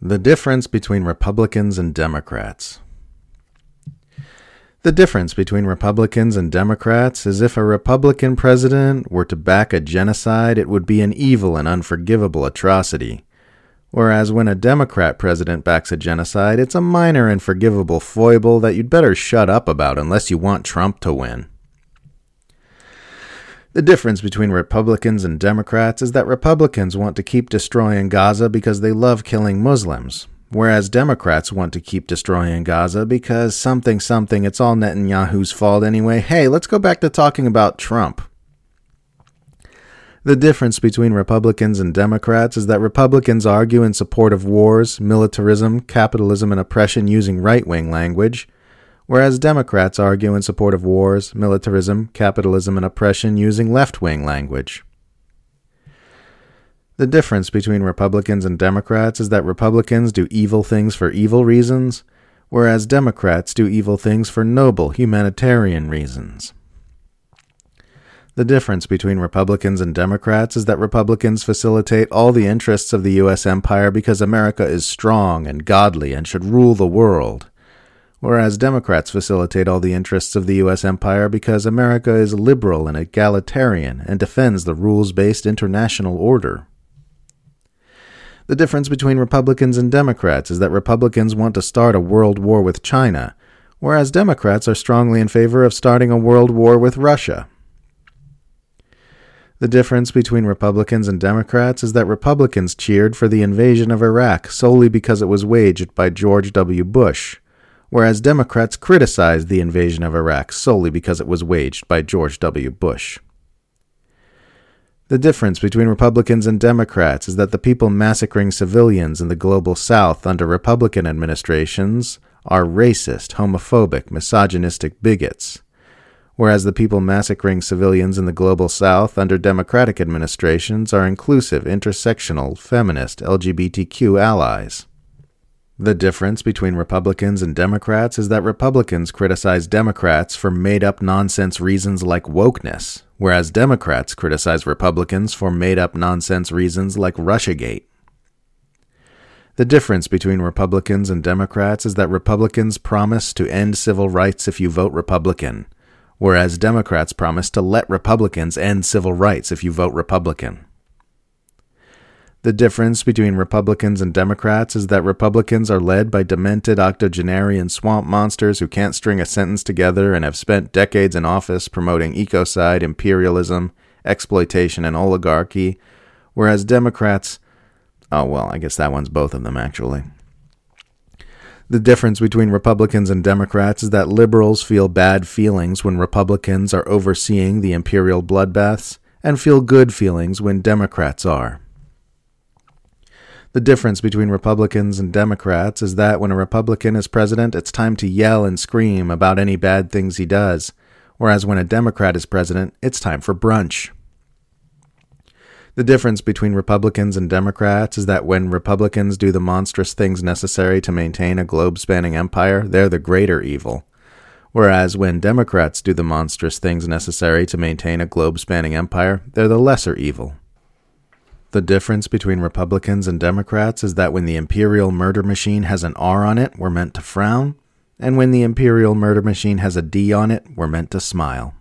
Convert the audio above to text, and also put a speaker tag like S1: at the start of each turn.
S1: The difference between Republicans and Democrats. The difference between Republicans and Democrats is if a Republican president were to back a genocide, it would be an evil and unforgivable atrocity. Whereas when a Democrat president backs a genocide, it's a minor and forgivable foible that you'd better shut up about unless you want Trump to win. The difference between Republicans and Democrats is that Republicans want to keep destroying Gaza because they love killing Muslims, whereas Democrats want to keep destroying Gaza because something something it's all Netanyahu's fault anyway. Hey, let's go back to talking about Trump. The difference between Republicans and Democrats is that Republicans argue in support of wars, militarism, capitalism, and oppression using right wing language, whereas Democrats argue in support of wars, militarism, capitalism, and oppression using left wing language. The difference between Republicans and Democrats is that Republicans do evil things for evil reasons, whereas Democrats do evil things for noble humanitarian reasons. The difference between Republicans and Democrats is that Republicans facilitate all the interests of the U.S. empire because America is strong and godly and should rule the world, whereas Democrats facilitate all the interests of the U.S. empire because America is liberal and egalitarian and defends the rules based international order. The difference between Republicans and Democrats is that Republicans want to start a world war with China, whereas Democrats are strongly in favor of starting a world war with Russia. The difference between Republicans and Democrats is that Republicans cheered for the invasion of Iraq solely because it was waged by George W. Bush, whereas Democrats criticized the invasion of Iraq solely because it was waged by George W. Bush. The difference between Republicans and Democrats is that the people massacring civilians in the global south under Republican administrations are racist, homophobic, misogynistic bigots, whereas the people massacring civilians in the global south under Democratic administrations are inclusive, intersectional, feminist, LGBTQ allies. The difference between Republicans and Democrats is that Republicans criticize Democrats for made up nonsense reasons like wokeness, whereas Democrats criticize Republicans for made up nonsense reasons like Russiagate. The difference between Republicans and Democrats is that Republicans promise to end civil rights if you vote Republican, whereas Democrats promise to let Republicans end civil rights if you vote Republican. The difference between Republicans and Democrats is that Republicans are led by demented octogenarian swamp monsters who can't string a sentence together and have spent decades in office promoting ecocide, imperialism, exploitation, and oligarchy, whereas Democrats. Oh, well, I guess that one's both of them, actually. The difference between Republicans and Democrats is that liberals feel bad feelings when Republicans are overseeing the imperial bloodbaths, and feel good feelings when Democrats are. The difference between Republicans and Democrats is that when a Republican is president, it's time to yell and scream about any bad things he does, whereas when a Democrat is president, it's time for brunch. The difference between Republicans and Democrats is that when Republicans do the monstrous things necessary to maintain a globe spanning empire, they're the greater evil. Whereas when Democrats do the monstrous things necessary to maintain a globe spanning empire, they're the lesser evil. The difference between Republicans and Democrats is that when the imperial murder machine has an R on it, we're meant to frown, and when the imperial murder machine has a D on it, we're meant to smile.